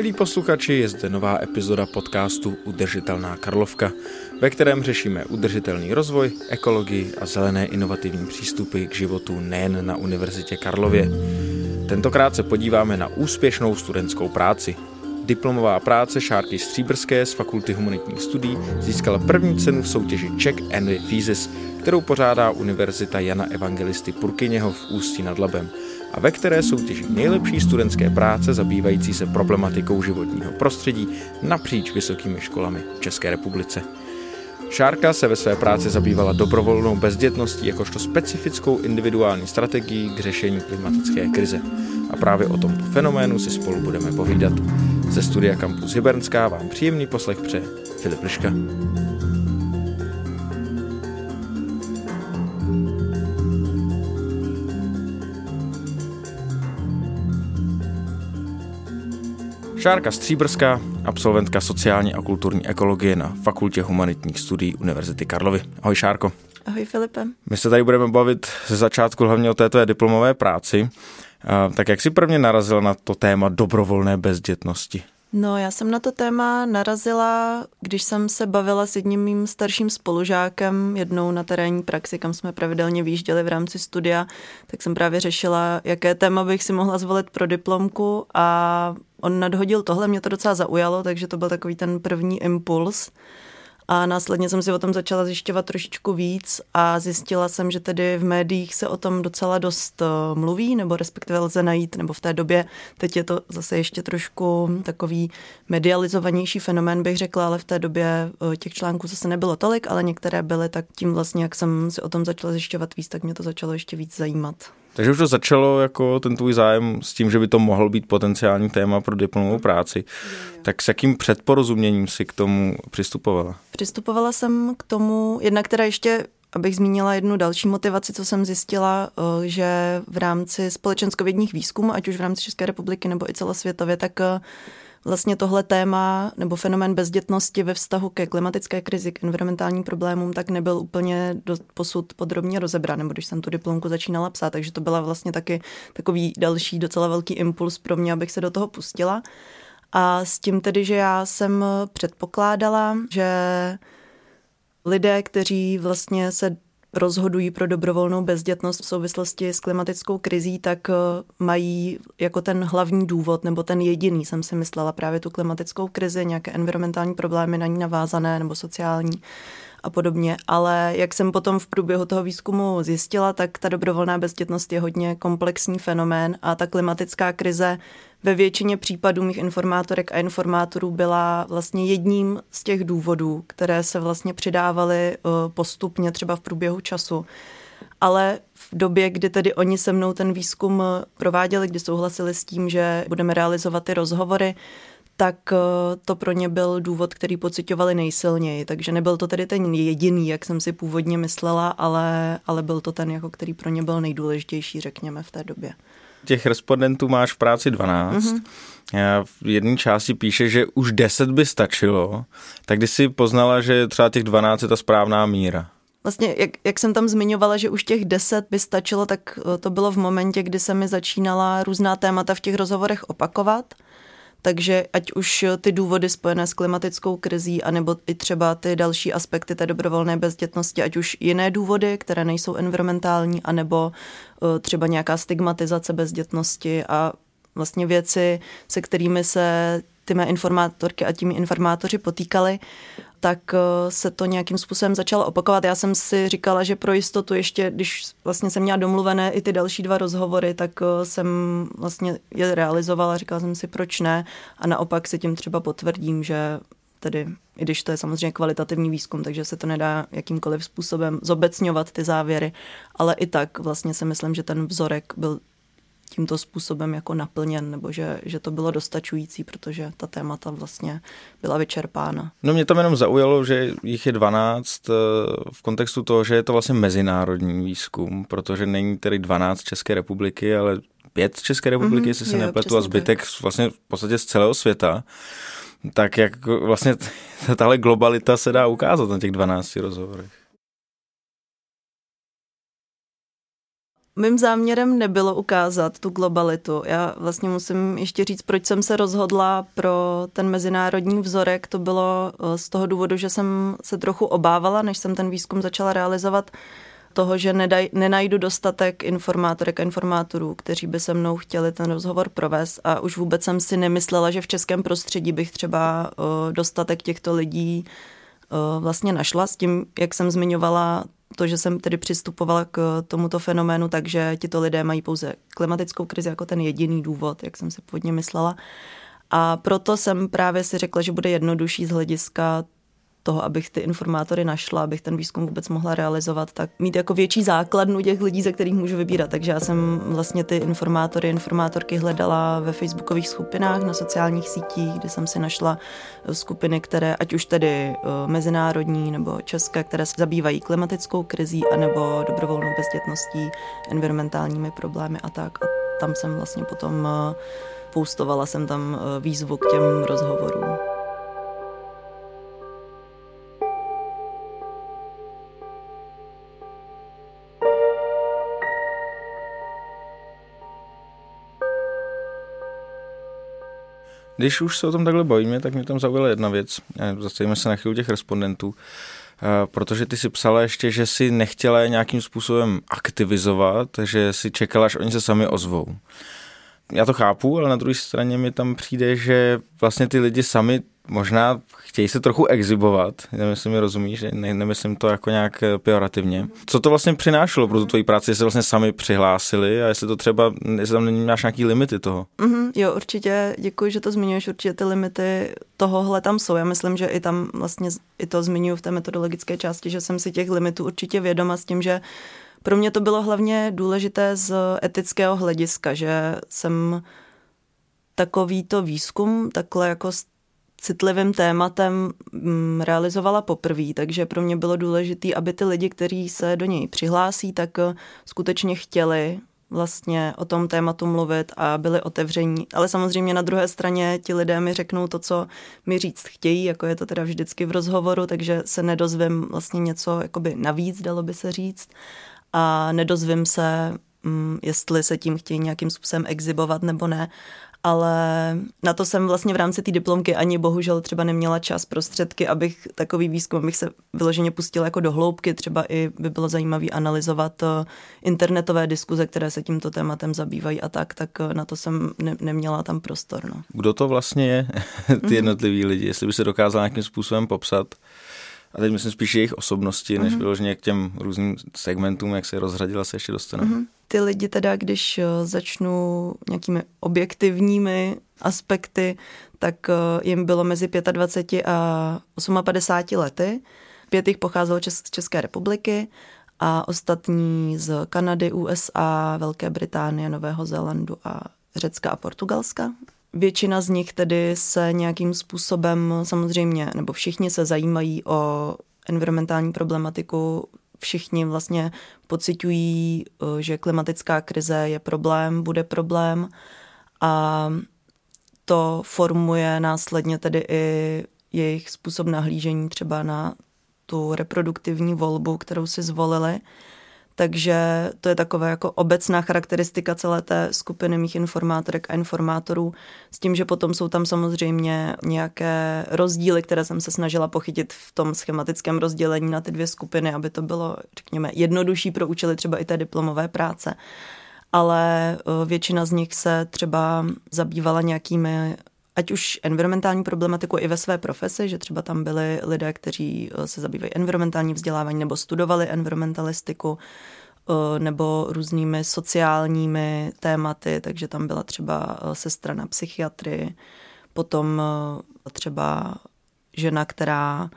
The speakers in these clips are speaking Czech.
Milí posluchači, je zde nová epizoda podcastu Udržitelná Karlovka, ve kterém řešíme udržitelný rozvoj, ekologii a zelené inovativní přístupy k životu nejen na Univerzitě Karlově. Tentokrát se podíváme na úspěšnou studentskou práci. Diplomová práce Šárky Stříbrské z Fakulty humanitních studií získala první cenu v soutěži Czech Envy Thesis, kterou pořádá Univerzita Jana Evangelisty Purkyněho v Ústí nad Labem a ve které soutěží nejlepší studentské práce zabývající se problematikou životního prostředí napříč vysokými školami v České republice. Šárka se ve své práci zabývala dobrovolnou bezdětností jakožto specifickou individuální strategií k řešení klimatické krize. A právě o tomto fenoménu si spolu budeme povídat. Ze studia Campus Hybernská vám příjemný poslech přeje Filip Liška. Šárka Stříbrská, absolventka sociální a kulturní ekologie na Fakultě humanitních studií Univerzity Karlovy. Ahoj Šárko. Ahoj Filipe. My se tady budeme bavit ze začátku hlavně o této diplomové práci. Tak jak jsi prvně narazil na to téma dobrovolné bezdětnosti? No, já jsem na to téma narazila, když jsem se bavila s jedním mým starším spolužákem jednou na terénní praxi, kam jsme pravidelně výjížděli v rámci studia, tak jsem právě řešila, jaké téma bych si mohla zvolit pro diplomku a on nadhodil tohle, mě to docela zaujalo, takže to byl takový ten první impuls. A následně jsem si o tom začala zjišťovat trošičku víc a zjistila jsem, že tedy v médiích se o tom docela dost eh, mluví, nebo respektive lze najít, nebo v té době, teď je to zase ještě trošku takový medializovanější fenomén, bych řekla, ale v té době eh, těch článků zase nebylo tolik, ale některé byly, tak tím vlastně, jak jsem si o tom začala zjišťovat víc, tak mě to začalo ještě víc zajímat. Takže už to začalo jako ten tvůj zájem s tím, že by to mohl být potenciální téma pro diplomovou práci. Tak s jakým předporozuměním si k tomu přistupovala? Přistupovala jsem k tomu, jedna, která ještě abych zmínila jednu další motivaci, co jsem zjistila, eh, že v rámci společenskovědních výzkumů, ať už v rámci České republiky nebo i celosvětově, tak eh, vlastně tohle téma nebo fenomén bezdětnosti ve vztahu ke klimatické krizi, k environmentálním problémům, tak nebyl úplně do posud podrobně rozebrán, nebo když jsem tu diplomku začínala psát, takže to byla vlastně taky takový další docela velký impuls pro mě, abych se do toho pustila. A s tím tedy, že já jsem předpokládala, že lidé, kteří vlastně se rozhodují pro dobrovolnou bezdětnost v souvislosti s klimatickou krizí, tak eh, mají jako ten hlavní důvod, nebo ten jediný, jsem si myslela, právě tu klimatickou krizi, nějaké environmentální problémy na ní navázané, nebo sociální a podobně. Ale jak jsem potom v průběhu toho výzkumu zjistila, tak ta dobrovolná bezdětnost je hodně komplexní fenomén a ta klimatická krize ve většině případů mých informátorek a informátorů byla vlastně jedním z těch důvodů, které se vlastně přidávaly eh, postupně třeba v průběhu času. Ale v době, kdy tedy oni se mnou ten výzkum prováděli, kdy souhlasili s tím, že budeme realizovat ty rozhovory, tak eh, to pro ně byl důvod, který pocitovali nejsilněji. Takže nebyl to tedy ten jediný, jak jsem si původně myslela, ale, ale byl to ten, jako který pro ně byl nejdůležitější, řekněme, v té době. Těch respondentů máš v práci 12. Mm-hmm. Já v jedné části píše, že už 10 by stačilo. Tak když si poznala, že třeba těch 12 je ta správná míra? Vlastně, jak, jak jsem tam zmiňovala, že už těch 10 by stačilo, tak eh, to bylo v momentě, kdy se mi začínala různá témata v těch rozhovorech opakovat. Takže ať už ty důvody spojené s klimatickou krizí, anebo i třeba ty další aspekty té dobrovolné bezdětnosti, ať už jiné důvody, které nejsou environmentální, anebo eh, třeba nějaká stigmatizace bezdětnosti a vlastně věci, se kterými se ty mé informátorky a tím informátoři potýkali, tak eh, se to nějakým způsobem začalo opakovat. Já jsem si říkala, že pro jistotu ještě, když vlastně jsem měla domluvené i ty další dva rozhovory, tak eh, jsem vlastně je realizovala, říkala jsem si, proč ne. A naopak si tím třeba potvrdím, že tedy, i když to je samozřejmě kvalitativní výzkum, takže se to nedá jakýmkoliv způsobem zobecňovat ty závěry, ale i tak vlastně si myslím, že ten vzorek byl tímto způsobem jako naplněn, nebo že, že to bylo dostačující, protože ta témata vlastně byla vyčerpána. No mě to jenom zaujalo, že jich je 12 eh, v kontextu toho, že je to vlastně mezinárodní výzkum, protože není tedy 12 České republiky, ale pět z České republiky, mm-hmm, jestli se nepletu, a zbytek tak. vlastně v podstatě z celého světa. Tak jak vlastně tahle globalita se dá ukázat na těch 12 rozhovorech? Mým záměrem nebylo ukázat tu globalitu. Já vlastně musím ještě říct, proč jsem se rozhodla pro ten mezinárodní vzorek. To bylo eh, z toho důvodu, že jsem se trochu obávala, než jsem ten výzkum začala realizovat, toho, že nedaj, nenajdu dostatek informátorek a informátorů, kteří by se mnou chtěli ten rozhovor provést a už vůbec jsem si nemyslela, že v českém prostředí bych třeba uh, dostatek těchto lidí uh, vlastně našla s tím, jak jsem zmiňovala to, že jsem tedy přistupovala k tomuto fenoménu, takže tito lidé mají pouze klimatickou krizi jako ten jediný důvod, jak jsem si původně myslela. A proto jsem právě si řekla, že bude jednodušší z hlediska toho, abych ty informátory našla, abych ten výzkum vůbec mohla realizovat, tak mít jako větší základnu těch lidí, ze kterých můžu vybírat. Takže já jsem vlastně ty informátory, informátorky hledala ve facebookových skupinách, na sociálních sítích, kde jsem si našla eh, skupiny, které ať už tedy eh, mezinárodní nebo české, které se zabývají klimatickou krizí anebo dobrovolnou bezdětností, environmentálními problémy a tak. A tam jsem vlastně potom eh, poustovala jsem tam výzvu k těm rozhovorům. Když už se o tom takhle bavíme, tak mě tam zaujala jedna věc. Zastavíme se na chvíli těch respondentů. Eh, protože ty si psala ještě, že si nechtěla je nějakým způsobem aktivizovat, že si čekala, až oni se sami ozvou. Já to chápu, ale na druhé straně mi tam přijde, že vlastně ty lidi sami možná chtějí se trochu exibovat, jestli mi rozumíš, ne, nemyslím to jako nějak eh, pejorativně. Co to vlastně přinášelo pro tu tvoji práci, jestli vlastně sami přihlásili a jestli to třeba, jestli tam máš nějaký limity toho? Mm-hmm, jo, určitě, děkuji, že to zmiňuješ, určitě ty limity tohohle tam jsou. Já myslím, že i tam vlastně i to zmiňuji v té metodologické části, že jsem si těch limitů určitě vědoma s tím, že pro mě to bylo hlavně důležité z etického hlediska, že jsem takovýto výzkum takhle jako citlivým tématem mm, realizovala poprvé, takže pro mě bylo důležité, aby ty lidi, kteří se do něj přihlásí, tak eh, skutečně chtěli vlastně o tom tématu mluvit a byli otevření. Ale samozřejmě na druhé straně ti lidé mi řeknou to, co mi říct chtějí, jako je to teda vždycky v rozhovoru, takže se nedozvím vlastně něco jakoby navíc, dalo by se říct. A nedozvím se, mm, jestli se tím chtějí nějakým způsobem exibovat nebo ne ale na to jsem vlastně v rámci té diplomky ani bohužel třeba neměla čas, prostředky, abych takový výzkum, abych se vyloženě pustila jako do hloubky, třeba i by bylo zajímavé analyzovat eh, internetové diskuze, které se tímto tématem zabývají a tak, tak eh, na to jsem ne- neměla tam prostor. No. Kdo to vlastně je, ty mhm. jednotliví lidi, jestli by se dokázal nějakým způsobem popsat? A teď myslím spíš jejich osobnosti, než mm-hmm. vyloženě k těm různým segmentům, jak se rozřadila, se ještě dostaneme. Mm-hmm. Ty lidi teda, když eh, začnu nějakými objektivními aspekty, tak eh, jim bylo mezi 25 a 58 lety. Pět jich pocházelo z České republiky a ostatní z Kanady, USA, Velké Británie, Nového Zélandu a Řecka a Portugalska. Většina z nich tedy se nějakým způsobem samozřejmě, nebo všichni se zajímají o environmentální problematiku, všichni vlastně pocitují, eh, že klimatická krize je problém, bude problém a to formuje následně tedy i jejich způsob nahlížení třeba na tu reproduktivní volbu, kterou si zvolili. Takže to je taková jako obecná charakteristika celé té skupiny mých informátorek a informátorů, s tím, že potom jsou tam samozřejmě nějaké rozdíly, které jsem se snažila pochytit v tom schematickém rozdělení na ty dvě skupiny, aby to bylo, řekněme, jednodušší pro účely třeba i té diplomové práce. Ale eh, většina z nich se třeba zabývala nějakými ať už environmentální problematiku i ve své profesi, že třeba tam byli lidé, kteří eh, se zabývají environmentální vzdělávání nebo studovali environmentalistiku, eh, nebo různými sociálními tématy, takže tam byla třeba eh, sestra na psychiatrii, potom třeba žena, která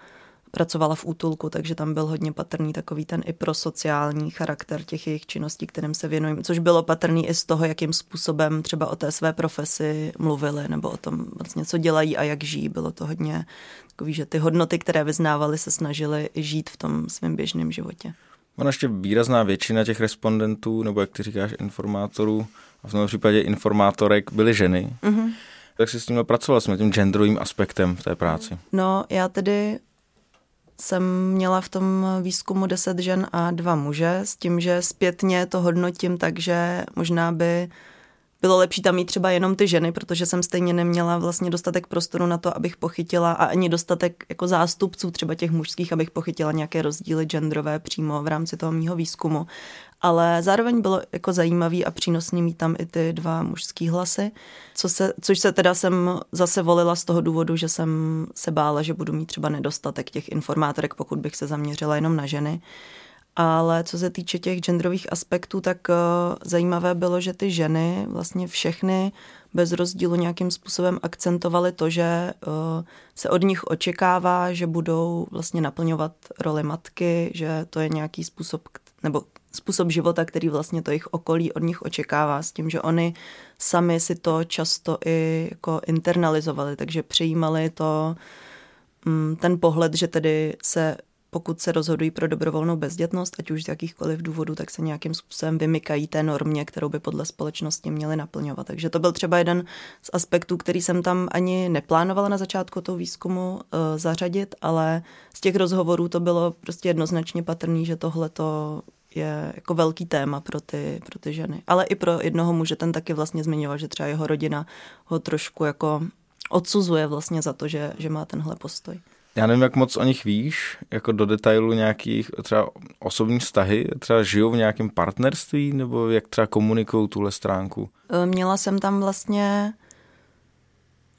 pracovala v útulku, takže tam byl hodně patrný takový ten i prosociální charakter těch jejich činností, kterým se věnují, což bylo patrný i z toho, jakým způsobem třeba o té své profesi mluvili, nebo o tom vlastně, co dělají a jak žijí. Bylo to hodně takový, že ty hodnoty, které vyznávali, se snažili žít v tom svém běžném životě. Ona ještě výrazná většina těch respondentů, nebo jak ty říkáš, informátorů, a v tom případě informátorek byly ženy. Mm-hmm. Tak jsi s tím pracoval, s tím genderovým aspektem v té práci? No, já tedy jsem měla v tom výzkumu 10 žen a dva muže, s tím, že zpětně to hodnotím tak, že možná by bylo lepší tam mít třeba jenom ty ženy, protože jsem stejně neměla vlastně dostatek prostoru na to, abych pochytila a ani dostatek jako zástupců třeba těch mužských, abych pochytila nějaké rozdíly genderové přímo v rámci toho mýho výzkumu. Ale zároveň bylo jako zajímavý a přínosný mít tam i ty dva mužský hlasy, co se, což se teda jsem zase volila z toho důvodu, že jsem se bála, že budu mít třeba nedostatek těch informátorek, pokud bych se zaměřila jenom na ženy. Ale co se týče těch genderových aspektů, tak uh, zajímavé bylo, že ty ženy, vlastně všechny bez rozdílu nějakým způsobem akcentovaly to, že uh, se od nich očekává, že budou vlastně naplňovat roli matky, že to je nějaký způsob, nebo způsob života, který vlastně to jejich okolí od nich očekává, s tím, že oni sami si to často i jako internalizovali, takže přijímali to, mm, ten pohled, že tedy se pokud se rozhodují pro dobrovolnou bezdětnost, ať už z jakýchkoliv důvodů, tak se nějakým způsobem vymykají té normě, kterou by podle společnosti měly naplňovat. Takže to byl třeba jeden z aspektů, který jsem tam ani neplánovala na začátku toho výzkumu uh, zařadit, ale z těch rozhovorů to bylo prostě jednoznačně patrný, že tohle to je jako velký téma pro ty, pro ty ženy. Ale i pro jednoho muže ten taky vlastně zmiňoval, že třeba jeho rodina ho trošku jako odsuzuje vlastně za to, že, že má tenhle postoj. Já nevím, jak moc o nich víš, jako do detailu nějakých třeba osobní vztahy, třeba žijou v nějakém partnerství, nebo jak třeba komunikují tuhle stránku? Měla jsem tam vlastně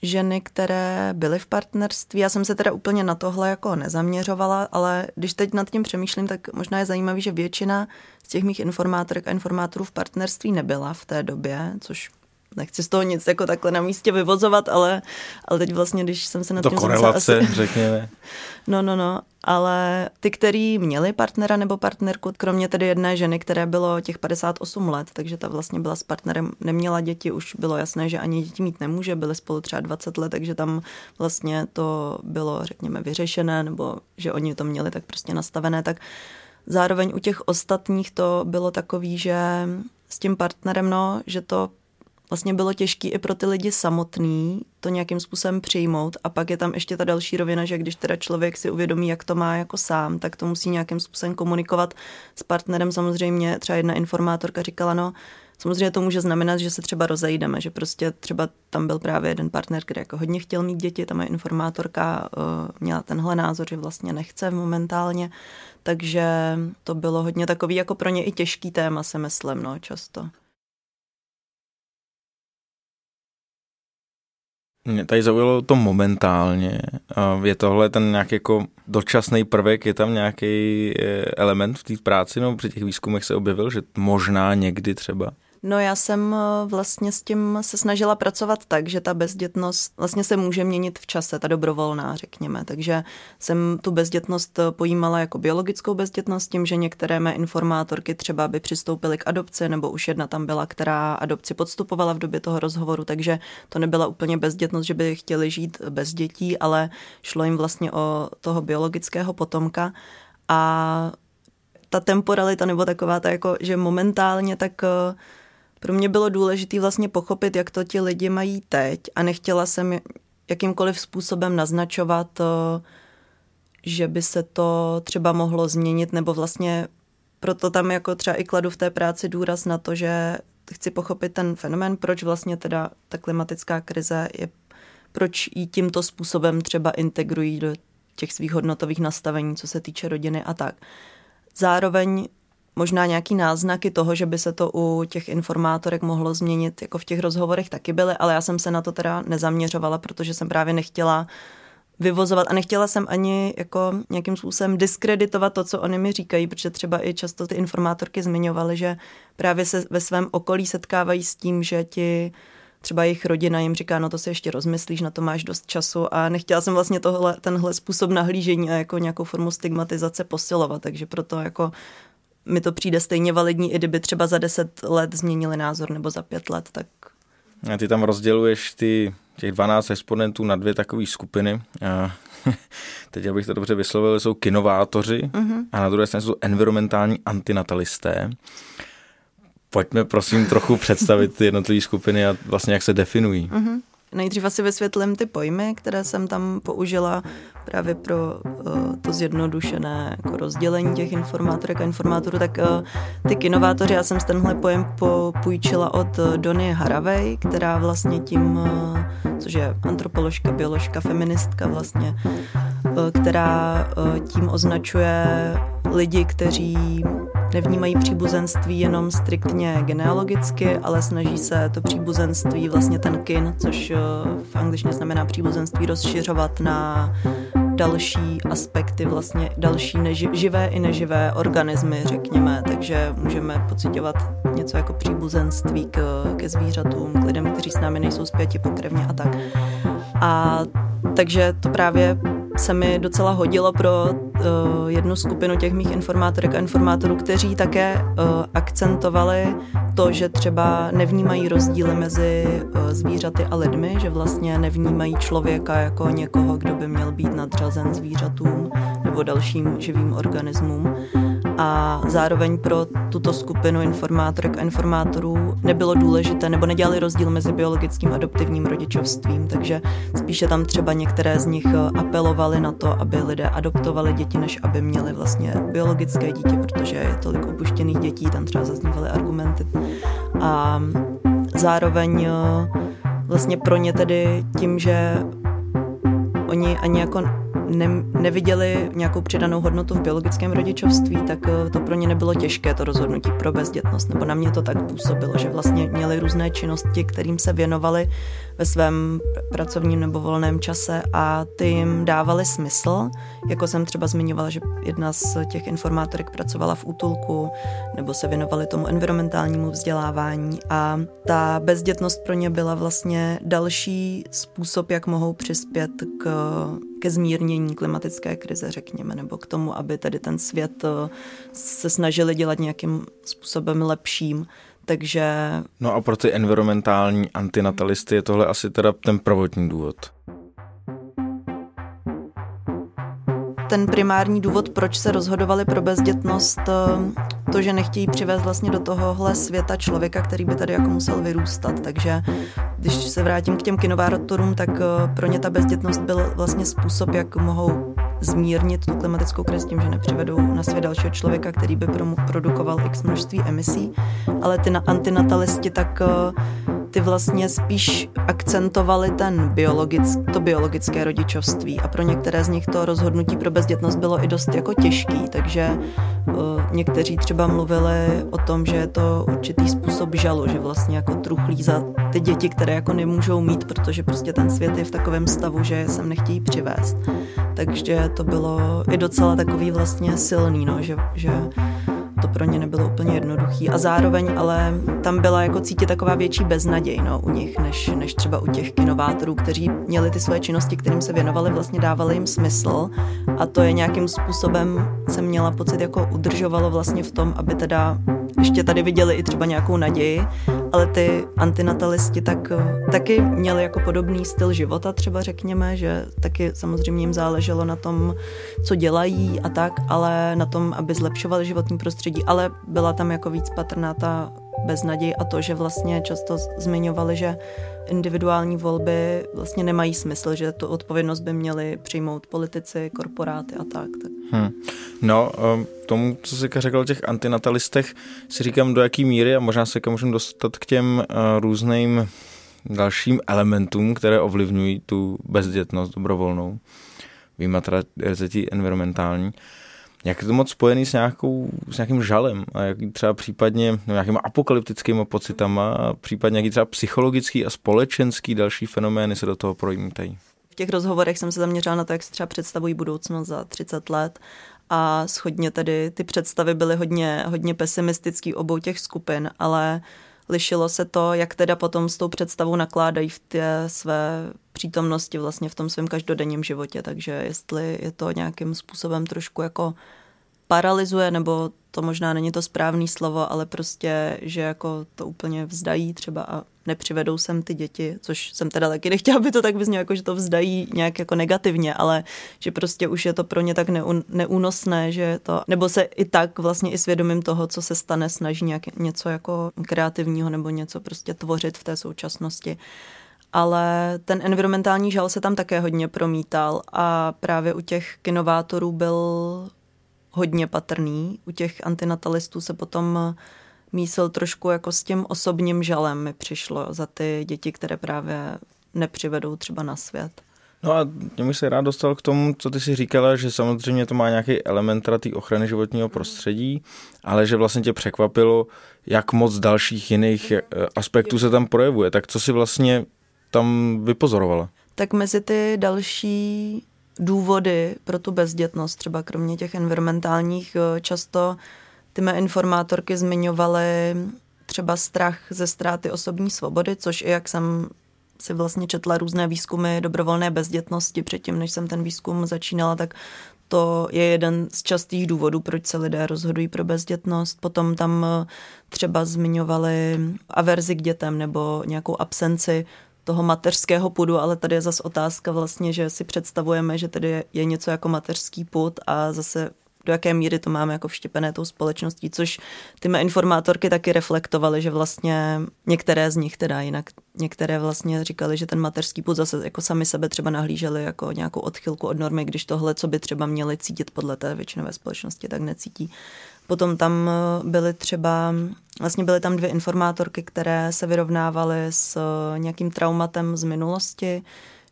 ženy, které byly v partnerství. Já jsem se teda úplně na tohle jako nezaměřovala, ale když teď nad tím přemýšlím, tak možná je zajímavý, že většina z těch mých informátorek a informátorů v partnerství nebyla v té době, což nechci z toho nic jako takhle na místě vyvozovat, ale, ale teď vlastně, když jsem se na to tím... korelace, asi... řekněme. No, no, no, ale ty, který měli partnera nebo partnerku, kromě tedy jedné ženy, které bylo těch 58 let, takže ta vlastně byla s partnerem, neměla děti, už bylo jasné, že ani děti mít nemůže, byly spolu třeba 20 let, takže tam vlastně to bylo, řekněme, vyřešené, nebo že oni to měli tak prostě nastavené, tak zároveň u těch ostatních to bylo takový, že s tím partnerem, no, že to vlastně bylo těžké i pro ty lidi samotný to nějakým způsobem přijmout a pak je tam ještě ta další rovina, že když teda člověk si uvědomí, jak to má jako sám, tak to musí nějakým způsobem komunikovat s partnerem. Samozřejmě třeba jedna informátorka říkala, no Samozřejmě to může znamenat, že se třeba rozejdeme, že prostě třeba tam byl právě jeden partner, který jako hodně chtěl mít děti, tam je informátorka uh, měla tenhle názor, že vlastně nechce momentálně, takže to bylo hodně takový jako pro ně i těžký téma, se myslím, no, často. Mě tady zaujalo to momentálně. Je tohle ten nějaký jako dočasný prvek, je tam nějaký eh, element v té práci, no při těch výzkumech se objevil, že možná někdy třeba? No já jsem eh, vlastně s tím se snažila pracovat tak, že ta bezdětnost vlastně se může měnit v čase, ta dobrovolná, řekněme. Takže jsem tu bezdětnost eh, pojímala jako biologickou bezdětnost tím, že některé mé informátorky třeba by přistoupily k adopci, nebo už jedna tam byla, která adopci podstupovala v době toho rozhovoru, takže to nebyla úplně bezdětnost, že by chtěli žít bez dětí, ale šlo jim vlastně o toho biologického potomka. A ta temporalita nebo taková ta jako, že momentálně tak uh, pro mě bylo důležité vlastně pochopit, jak to ti lidi mají teď a nechtěla jsem jakýmkoliv způsobem naznačovat, to, že by se to třeba mohlo změnit, nebo vlastně proto tam jako třeba i kladu v té práci důraz na to, že chci pochopit ten fenomén, proč vlastně teda ta klimatická krize je, proč ji tímto způsobem třeba integrují do těch svých hodnotových nastavení, co se týče rodiny a tak. Zároveň možná nějaký náznaky toho, že by se to u těch informátorek mohlo změnit, jako v těch rozhovorech taky byly, ale já jsem se na to teda nezaměřovala, protože jsem právě nechtěla vyvozovat a nechtěla jsem ani jako nějakým způsobem diskreditovat to, co oni mi říkají, protože třeba i často ty informátorky zmiňovaly, že právě se ve svém okolí setkávají s tím, že ti třeba jejich rodina jim říká, no to si ještě rozmyslíš, na to máš dost času. A nechtěla jsem vlastně tohle, tenhle způsob nahlížení a jako nějakou formu stigmatizace posilovat, takže proto jako mi to přijde stejně validní, i kdyby třeba za deset let změnili názor nebo za pět let, tak... A ty tam rozděluješ ty, těch 12 exponentů na dvě takové skupiny. A teď, abych to dobře vyslovil, jsou kinovátoři uh-huh. a na druhé straně jsou environmentální antinatalisté. Pojďme prosím trochu představit ty jednotlivé skupiny a vlastně jak se definují. Uh-huh. Nejdřív asi vysvětlím ty pojmy, které jsem tam použila právě pro uh, to zjednodušené jako rozdělení těch informátorek a informátorů, tak uh, ty kinovátoři, já jsem z tenhle pojem půjčila od uh, Dony Haravej, která vlastně tím, uh, což je antropoložka, bioložka, feministka vlastně, která tím označuje lidi, kteří nevnímají příbuzenství jenom striktně genealogicky, ale snaží se to příbuzenství, vlastně ten kin, což eh, v angličtině znamená příbuzenství, rozšiřovat na další aspekty, vlastně další neži, živé i neživé organismy, řekněme. Takže můžeme pocitovat něco jako příbuzenství k, ke zvířatům, k lidem, kteří s námi nejsou zpěti pokrevně a tak. A takže to právě se mi docela hodilo pro uh, jednu skupinu těch mých informátorek a informátorů, kteří také uh, akcentovali to, že třeba nevnímají rozdíly mezi uh, zvířaty a lidmi, že vlastně nevnímají člověka jako někoho, kdo by měl být nadřazen zvířatům nebo dalším živým organismům. A zároveň pro tuto skupinu informátorek a informátorů nebylo důležité nebo nedělali rozdíl mezi biologickým a adoptivním rodičovstvím, takže spíše tam třeba některé z nich apelovali na to, aby lidé adoptovali děti, než aby měli vlastně biologické dítě, protože je tolik opuštěných dětí, tam třeba zaznívaly argumenty. A zároveň vlastně pro ně tedy tím, že oni ani jako ne, neviděli nějakou přidanou hodnotu v biologickém rodičovství, tak eh, to pro ně nebylo těžké, to rozhodnutí pro bezdětnost. Nebo na mě to tak působilo, že vlastně měli různé činnosti, kterým se věnovali ve svém pracovním nebo volném čase a ty jim dávaly smysl. Jako jsem třeba zmiňovala, že jedna z těch informátorek pracovala v útulku nebo se věnovali tomu environmentálnímu vzdělávání a ta bezdětnost pro ně byla vlastně další způsob, jak mohou přispět k, ke zmírnění klimatické krize, řekněme, nebo k tomu, aby tady ten svět eh, se snažili dělat nějakým způsobem lepším. Takže... No a pro ty environmentální antinatalisty je tohle asi teda ten prvotní důvod. Ten primární důvod, proč se rozhodovali pro bezdětnost, eh, to, že nechtějí přivést vlastně do tohohle světa člověka, který by tady jako musel vyrůstat. Takže když se vrátím k těm kinovátorům, tak eh, pro ně ta bezdětnost byl vlastně způsob, jak mohou zmírnit tu klimatickou krizi tím, že nepřivedou na svět dalšího člověka, který by produkoval x množství emisí. Ale ty antinatalisti tak eh, ty vlastně spíš akcentovali ten biologick, to biologické rodičovství a pro některé z nich to rozhodnutí pro bezdětnost bylo i dost jako těžký, takže uh, někteří třeba mluvili o tom, že je to určitý způsob žalu, že vlastně jako truchlí za ty děti, které jako nemůžou mít, protože prostě ten svět je v takovém stavu, že sem nechtějí přivést. Takže to bylo i docela takový vlastně silný, no, že, že to pro ně nebylo úplně jednoduchý. A zároveň ale tam byla jako cítit taková větší beznaděj no, u nich, než, než třeba u těch kinovátorů, kteří měli ty svoje činnosti, kterým se věnovali, vlastně dávali jim smysl. A to je nějakým způsobem, jsem měla pocit, jako udržovalo vlastně v tom, aby teda ještě tady viděli i třeba nějakou naději, ale ty antinatalisti tak, taky měli jako podobný styl života třeba řekněme, že taky samozřejmě jim záleželo na tom, co dělají a tak, ale na tom, aby zlepšovali životní prostředí, ale byla tam jako víc patrná ta beznaděj a to, že vlastně často zmiňovali, že individuální volby vlastně nemají smysl, že tu odpovědnost by měli přijmout politici, korporáty a tak. Hmm. No, um, tomu, co jsi řekl o těch antinatalistech, si říkám, do jaký míry, a možná se můžeme dostat k těm uh, různým dalším elementům, které ovlivňují tu bezdětnost dobrovolnou, výjima teda environmentální, jak je to moc spojený s, nějakou, s nějakým žalem a jak třeba případně no, nějakýma apokalyptickými pocitama a případně nějaký třeba psychologický a společenský další fenomény se do toho promítají? V těch rozhovorech jsem se zaměřila na to, jak si třeba představují budoucnost za 30 let a schodně tedy ty představy byly hodně, hodně pesimistický obou těch skupin, ale lišilo se to, jak teda potom s tou představou nakládají v té své přítomnosti vlastně v tom svém každodenním životě, takže jestli je to nějakým způsobem trošku jako paralizuje, nebo to možná není to správný slovo, ale prostě, že jako to úplně vzdají třeba a nepřivedou sem ty děti, což jsem teda taky nechtěla, aby to tak vyznělo, jako že to vzdají nějak jako negativně, ale že prostě už je to pro ně tak neúnosné, že to, nebo se i tak vlastně i svědomím toho, co se stane, snaží nějak něco jako kreativního nebo něco prostě tvořit v té současnosti. ale ten environmentální žal se tam také hodně promítal a právě u těch kinovátorů byl hodně patrný. U těch antinatalistů se potom mísil trošku jako s tím osobním žalem mi přišlo za ty děti, které právě nepřivedou třeba na svět. No a mě se rád dostal k tomu, co ty si říkala, že samozřejmě to má nějaký element té ochrany životního prostředí, ale že vlastně tě překvapilo, jak moc dalších jiných eh, aspektů se tam projevuje. Tak co si vlastně tam vypozorovala? Tak mezi ty další důvody pro tu bezdětnost, třeba kromě těch environmentálních, eh, často ty mé informátorky zmiňovaly třeba strach ze ztráty osobní svobody, což i jak jsem si vlastně četla různé výzkumy dobrovolné bezdětnosti předtím, než jsem ten výzkum začínala, tak to je jeden z častých důvodů, proč se lidé rozhodují pro bezdětnost. Potom tam eh, třeba zmiňovali averzi k dětem nebo nějakou absenci toho mateřského pudu, ale tady je zase otázka vlastně, že si představujeme, že tady je něco jako mateřský pud a zase do jaké míry to máme jako vštěpené tou společností, což ty mé informátorky taky reflektovaly, že vlastně některé z nich teda jinak, některé vlastně říkali, že ten mateřský půd zase jako sami sebe třeba nahlíželi jako nějakou odchylku od normy, když tohle, co by třeba měli cítit podle té většinové společnosti, tak necítí. Potom tam byly třeba, vlastně byly tam dvě informátorky, které se vyrovnávaly s nějakým traumatem z minulosti,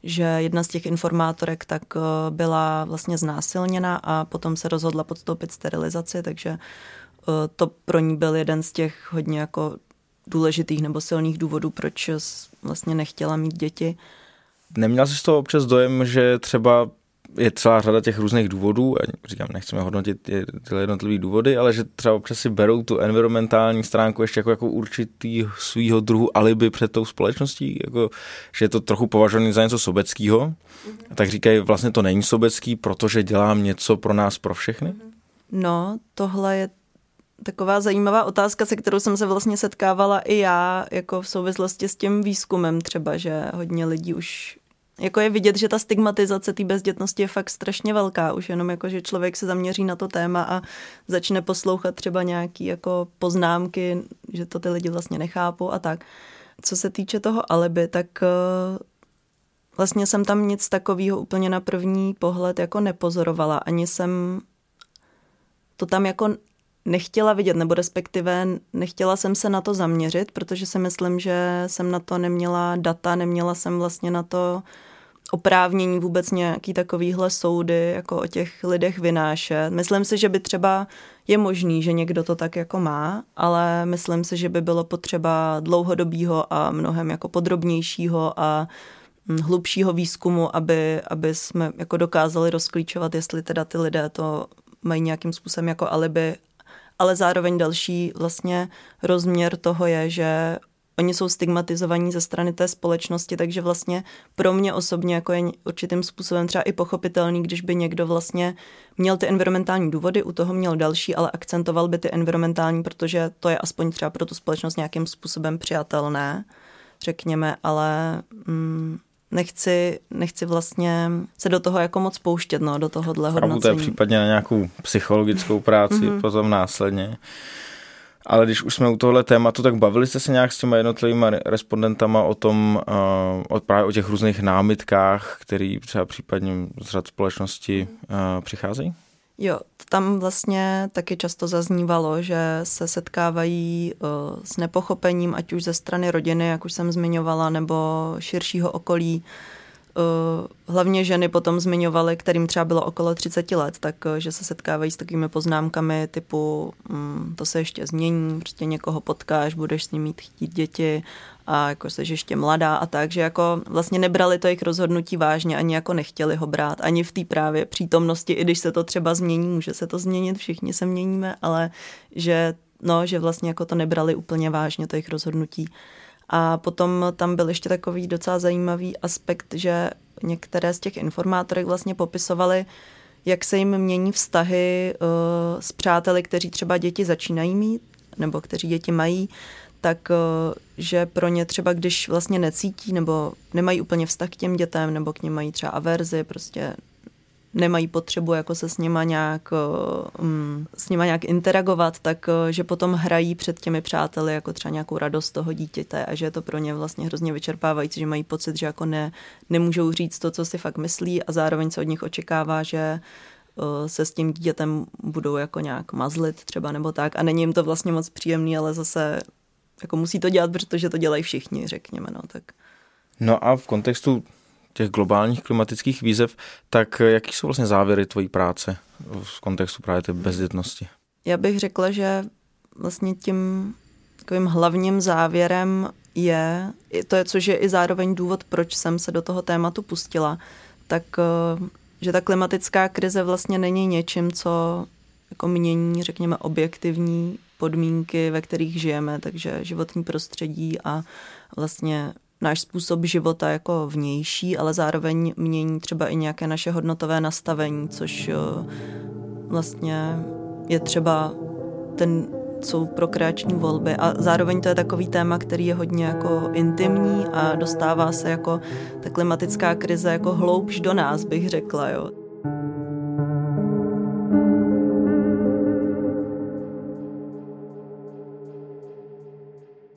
že jedna z těch informátorek tak eh, byla vlastně znásilněna a potom se rozhodla podstoupit sterilizaci, takže eh, to pro ní byl jeden z těch hodně jako důležitých nebo silných důvodů, proč vlastně nechtěla mít děti. Neměla jsi z toho občas dojem, že třeba je celá řada těch různých důvodů, a říkám, nechceme hodnotit ty jednotlivé důvody, ale že třeba občas si berou tu environmentální stránku ještě jako, jako určitý svýho druhu alibi před tou společností, jako, že je to trochu považované za něco sobeckého, mm-hmm. tak říkají, vlastně to není sobecký, protože dělám něco pro nás, pro všechny? No, tohle je taková zajímavá otázka, se kterou jsem se vlastně setkávala i já, jako v souvislosti s tím výzkumem třeba, že hodně lidí už jako je vidět, že ta stigmatizace té bezdětnosti je fakt strašně velká. Už jenom jako, že člověk se zaměří na to téma a začne poslouchat třeba nějaký jako poznámky, že to ty lidi vlastně nechápou a tak. Co se týče toho alibi, tak eh, vlastně jsem tam nic takového úplně na první pohled jako nepozorovala. Ani jsem to tam jako nechtěla vidět, nebo respektive nechtěla jsem se na to zaměřit, protože si myslím, že jsem na to neměla data, neměla jsem vlastně na to oprávnění vůbec nějaký takovýhle soudy jako o těch lidech vynášet. Myslím si, že by třeba je možný, že někdo to tak jako má, ale myslím si, že by bylo potřeba dlouhodobího a mnohem jako podrobnějšího a hm, hlubšího výzkumu, aby, aby jsme jako dokázali rozklíčovat, jestli teda ty lidé to mají nějakým způsobem jako alibi ale zároveň další vlastně rozměr toho je, že oni jsou stigmatizovaní ze strany té společnosti, takže vlastně pro mě osobně jako je určitým způsobem třeba i pochopitelný, když by někdo vlastně měl ty environmentální důvody, u toho měl další, ale akcentoval by ty environmentální, protože to je aspoň třeba pro tu společnost nějakým způsobem přijatelné, řekněme, ale mm, nechci, nechci vlastně se do toho jako moc pouštět, no, do tohohle hodnocení. to je případně na nějakou psychologickou práci mm-hmm. potom následně. Ale když už jsme u tohle tématu, tak bavili jste se nějak s těma jednotlivými respondentama o tom, uh, o, právě o těch různých námitkách, které třeba případně z řad společnosti uh, přicházejí? Jo, tam vlastně taky často zaznívalo, že se setkávají uh, s nepochopením, ať už ze strany rodiny, jak už jsem zmiňovala, nebo širšího okolí. Uh, hlavně ženy potom zmiňovaly, kterým třeba bylo okolo 30 let, tak uh, že se setkávají s takovými poznámkami typu um, to se ještě změní, prostě někoho potkáš, budeš s ním mít chtít děti a jako jsi ještě mladá a tak, že jako vlastně nebrali to jejich rozhodnutí vážně, ani jako nechtěli ho brát, ani v té právě přítomnosti, i když se to třeba změní, může se to změnit, všichni se měníme, ale že no, že vlastně jako to nebrali úplně vážně, to jejich rozhodnutí. A potom tam byl ještě takový docela zajímavý aspekt, že některé z těch informátorek vlastně popisovali, jak se jim mění vztahy uh, s přáteli, kteří třeba děti začínají mít, nebo kteří děti mají, tak uh, že pro ně třeba, když vlastně necítí nebo nemají úplně vztah k těm dětem, nebo k ním mají třeba averzi, prostě nemají potřebu jako se s nima nějak, um, s nima nějak interagovat, tak že potom hrají před těmi přáteli jako třeba nějakou radost toho dítěte a že je to pro ně vlastně hrozně vyčerpávající, že mají pocit, že jako ne, nemůžou říct to, co si fakt myslí a zároveň se od nich očekává, že se s tím dítětem budou jako nějak mazlit třeba nebo tak a není jim to vlastně moc příjemný, ale zase jako musí to dělat, protože to dělají všichni, řekněme, no tak. No a v kontextu těch globálních klimatických výzev, tak jaký jsou vlastně závěry tvojí práce v kontextu právě té bezdětnosti? Já bych řekla, že vlastně tím takovým hlavním závěrem je, to je, což je i zároveň důvod, proč jsem se do toho tématu pustila, tak eh, že ta klimatická krize vlastně není něčím, co jako mění, řekněme, objektivní podmínky, ve kterých žijeme, takže životní prostředí a vlastně náš způsob života jako vnější, ale zároveň mění třeba i nějaké naše hodnotové nastavení, což eh, vlastně je třeba ten jsou prokreační volby a zároveň to je takový téma, který je hodně jako intimní a dostává se jako ta klimatická krize jako hloubš do nás, bych řekla, jo.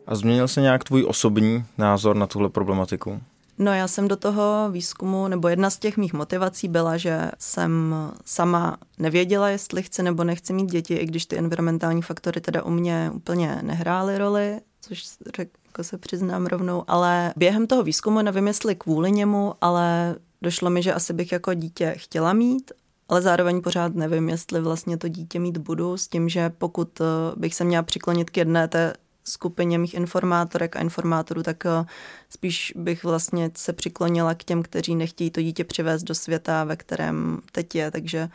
A změnil se nějak tvůj osobní názor na tuhle problematiku? No já jsem do toho výzkumu, nebo jedna z těch mých motivací byla, že jsem sama nevěděla, jestli chci nebo nechci mít děti, i když ty environmentální faktory teda u mě úplně nehrály roli, což řek, jako se přiznám rovnou, ale během toho výzkumu nevím, jestli kvůli němu, ale došlo mi, že asi bych jako dítě chtěla mít, ale zároveň pořád nevím, jestli vlastně to dítě mít budu, s tím, že pokud eh, bych se měla přiklonit k jedné té skupině mých informátorek a informátorů, tak eh, spíš bych vlastně se přiklonila k těm, kteří nechtějí to dítě přivést do světa, ve kterém teď je, takže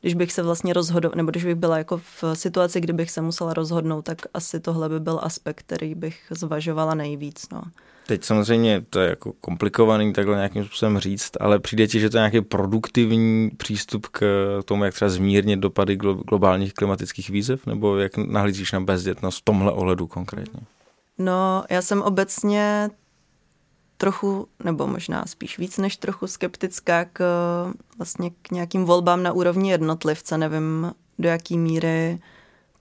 když bych se vlastně rozhodovala, nebo když bych byla jako v situaci, kdy bych se musela rozhodnout, tak asi tohle by byl aspekt, který bych zvažovala nejvíc. No. Teď samozřejmě to je jako komplikovaný takhle nějakým způsobem říct, ale přijde ti, že to je nějaký produktivní přístup k tomu, jak třeba zmírnit dopady globálních klimatických výzev, nebo jak nahlížíš na bezdětnost v tomhle ohledu konkrétně? No, já jsem obecně trochu, nebo možná spíš víc než trochu skeptická k, vlastně k nějakým volbám na úrovni jednotlivce. Nevím, do jaký míry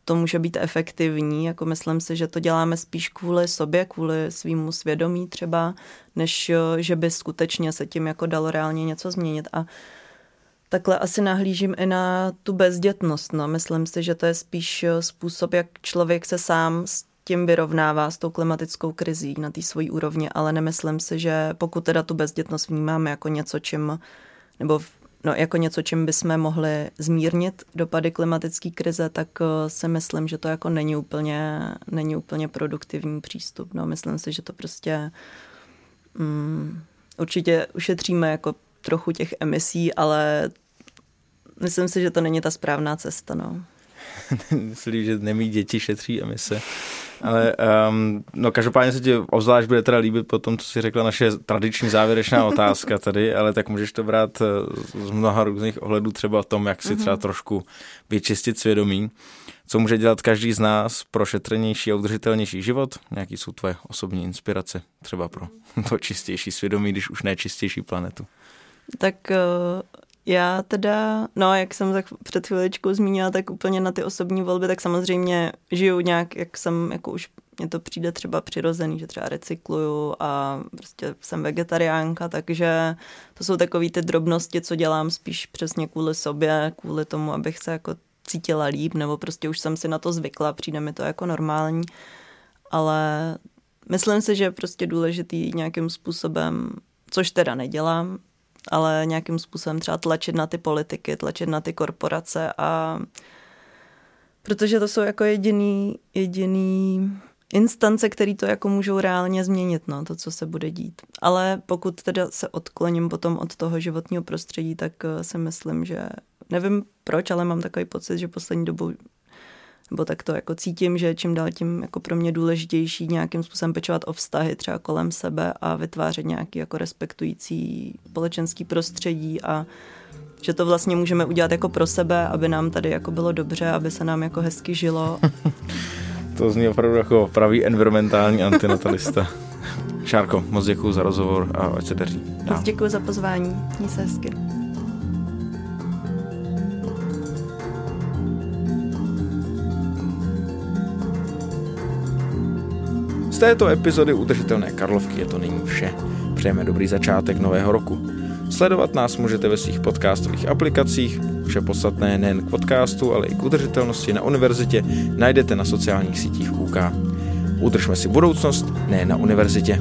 to může být efektivní. Jako myslím si, že to děláme spíš kvůli sobě, kvůli svýmu svědomí třeba, než že by skutečně se tím jako dalo reálně něco změnit. A takhle asi nahlížím i na tu bezdětnost. No. Myslím si, že to je spíš způsob, jak člověk se sám s tím vyrovnává s tou klimatickou krizí na té svojí úrovni, ale nemyslím si, že pokud teda tu bezdětnost vnímáme jako něco, čím, nebo no, jako něco, čím bychom mohli zmírnit dopady klimatické krize, tak eh, si myslím, že to jako není úplně, není úplně produktivní přístup. No, myslím si, že to prostě um, určitě ušetříme jako trochu těch emisí, ale myslím si, že to není ta správná cesta. No. Myslím, že nemí děti šetří emise. Ale um, no každopádně se ti obzvlášť bude teda líbit po tom, co si řekla naše tradiční závěrečná otázka tady, ale tak můžeš to brát eh, z mnoha různých ohledů, třeba o tom, jak si třeba mhm. trošku vyčistit svědomí. Co může dělat každý z nás pro šetrnější a udržitelnější život? Nějaký jsou tvoje osobní inspirace třeba pro to čistější svědomí, když už ne čistější planetu? Tak uh já teda, no jak jsem tak před chviličkou zmínila, tak úplně na ty osobní volby, tak samozřejmě žiju nějak, jak jsem, jako už mně to přijde třeba přirozený, že třeba recykluju a prostě jsem vegetariánka, takže to jsou takové ty drobnosti, co dělám spíš přesně kvůli sobě, kvůli tomu, abych se jako cítila líp, nebo prostě už jsem si na to zvykla, přijde mi to jako normální, ale myslím si, že je prostě důležitý nějakým způsobem, což teda nedělám, ale nějakým způsobem třeba tlačit na ty politiky, tlačit na ty korporace a protože to jsou jako jediný, jediný instance, které to jako můžou reálně změnit, no, to, co se bude dít. Ale pokud teda se odkloním potom od toho životního prostředí, tak eh, si myslím, že nevím proč, ale mám takový pocit, že poslední dobu nebo tak to jako cítím, že čím dál tím jako pro mě důležitější nějakým způsobem pečovat o vztahy třeba kolem sebe a vytvářet nějaký jako respektující společenský prostředí a že to vlastně můžeme udělat jako pro sebe, aby nám tady jako bylo dobře, aby se nám jako hezky žilo. to zní opravdu jako pravý environmentální antinatalista. Šárko, moc děkuji za rozhovor a ať se daří. Moc děkuji za pozvání. Měj se hezky. Této epizody Udržitelné Karlovky je to nyní vše. Přejeme dobrý začátek nového roku. Sledovat nás můžete ve svých podcastových aplikacích. Vše podstatné nejen k podcastu, ale i k udržitelnosti na univerzitě najdete na sociálních sítích UK. Udržme si budoucnost, ne na univerzitě.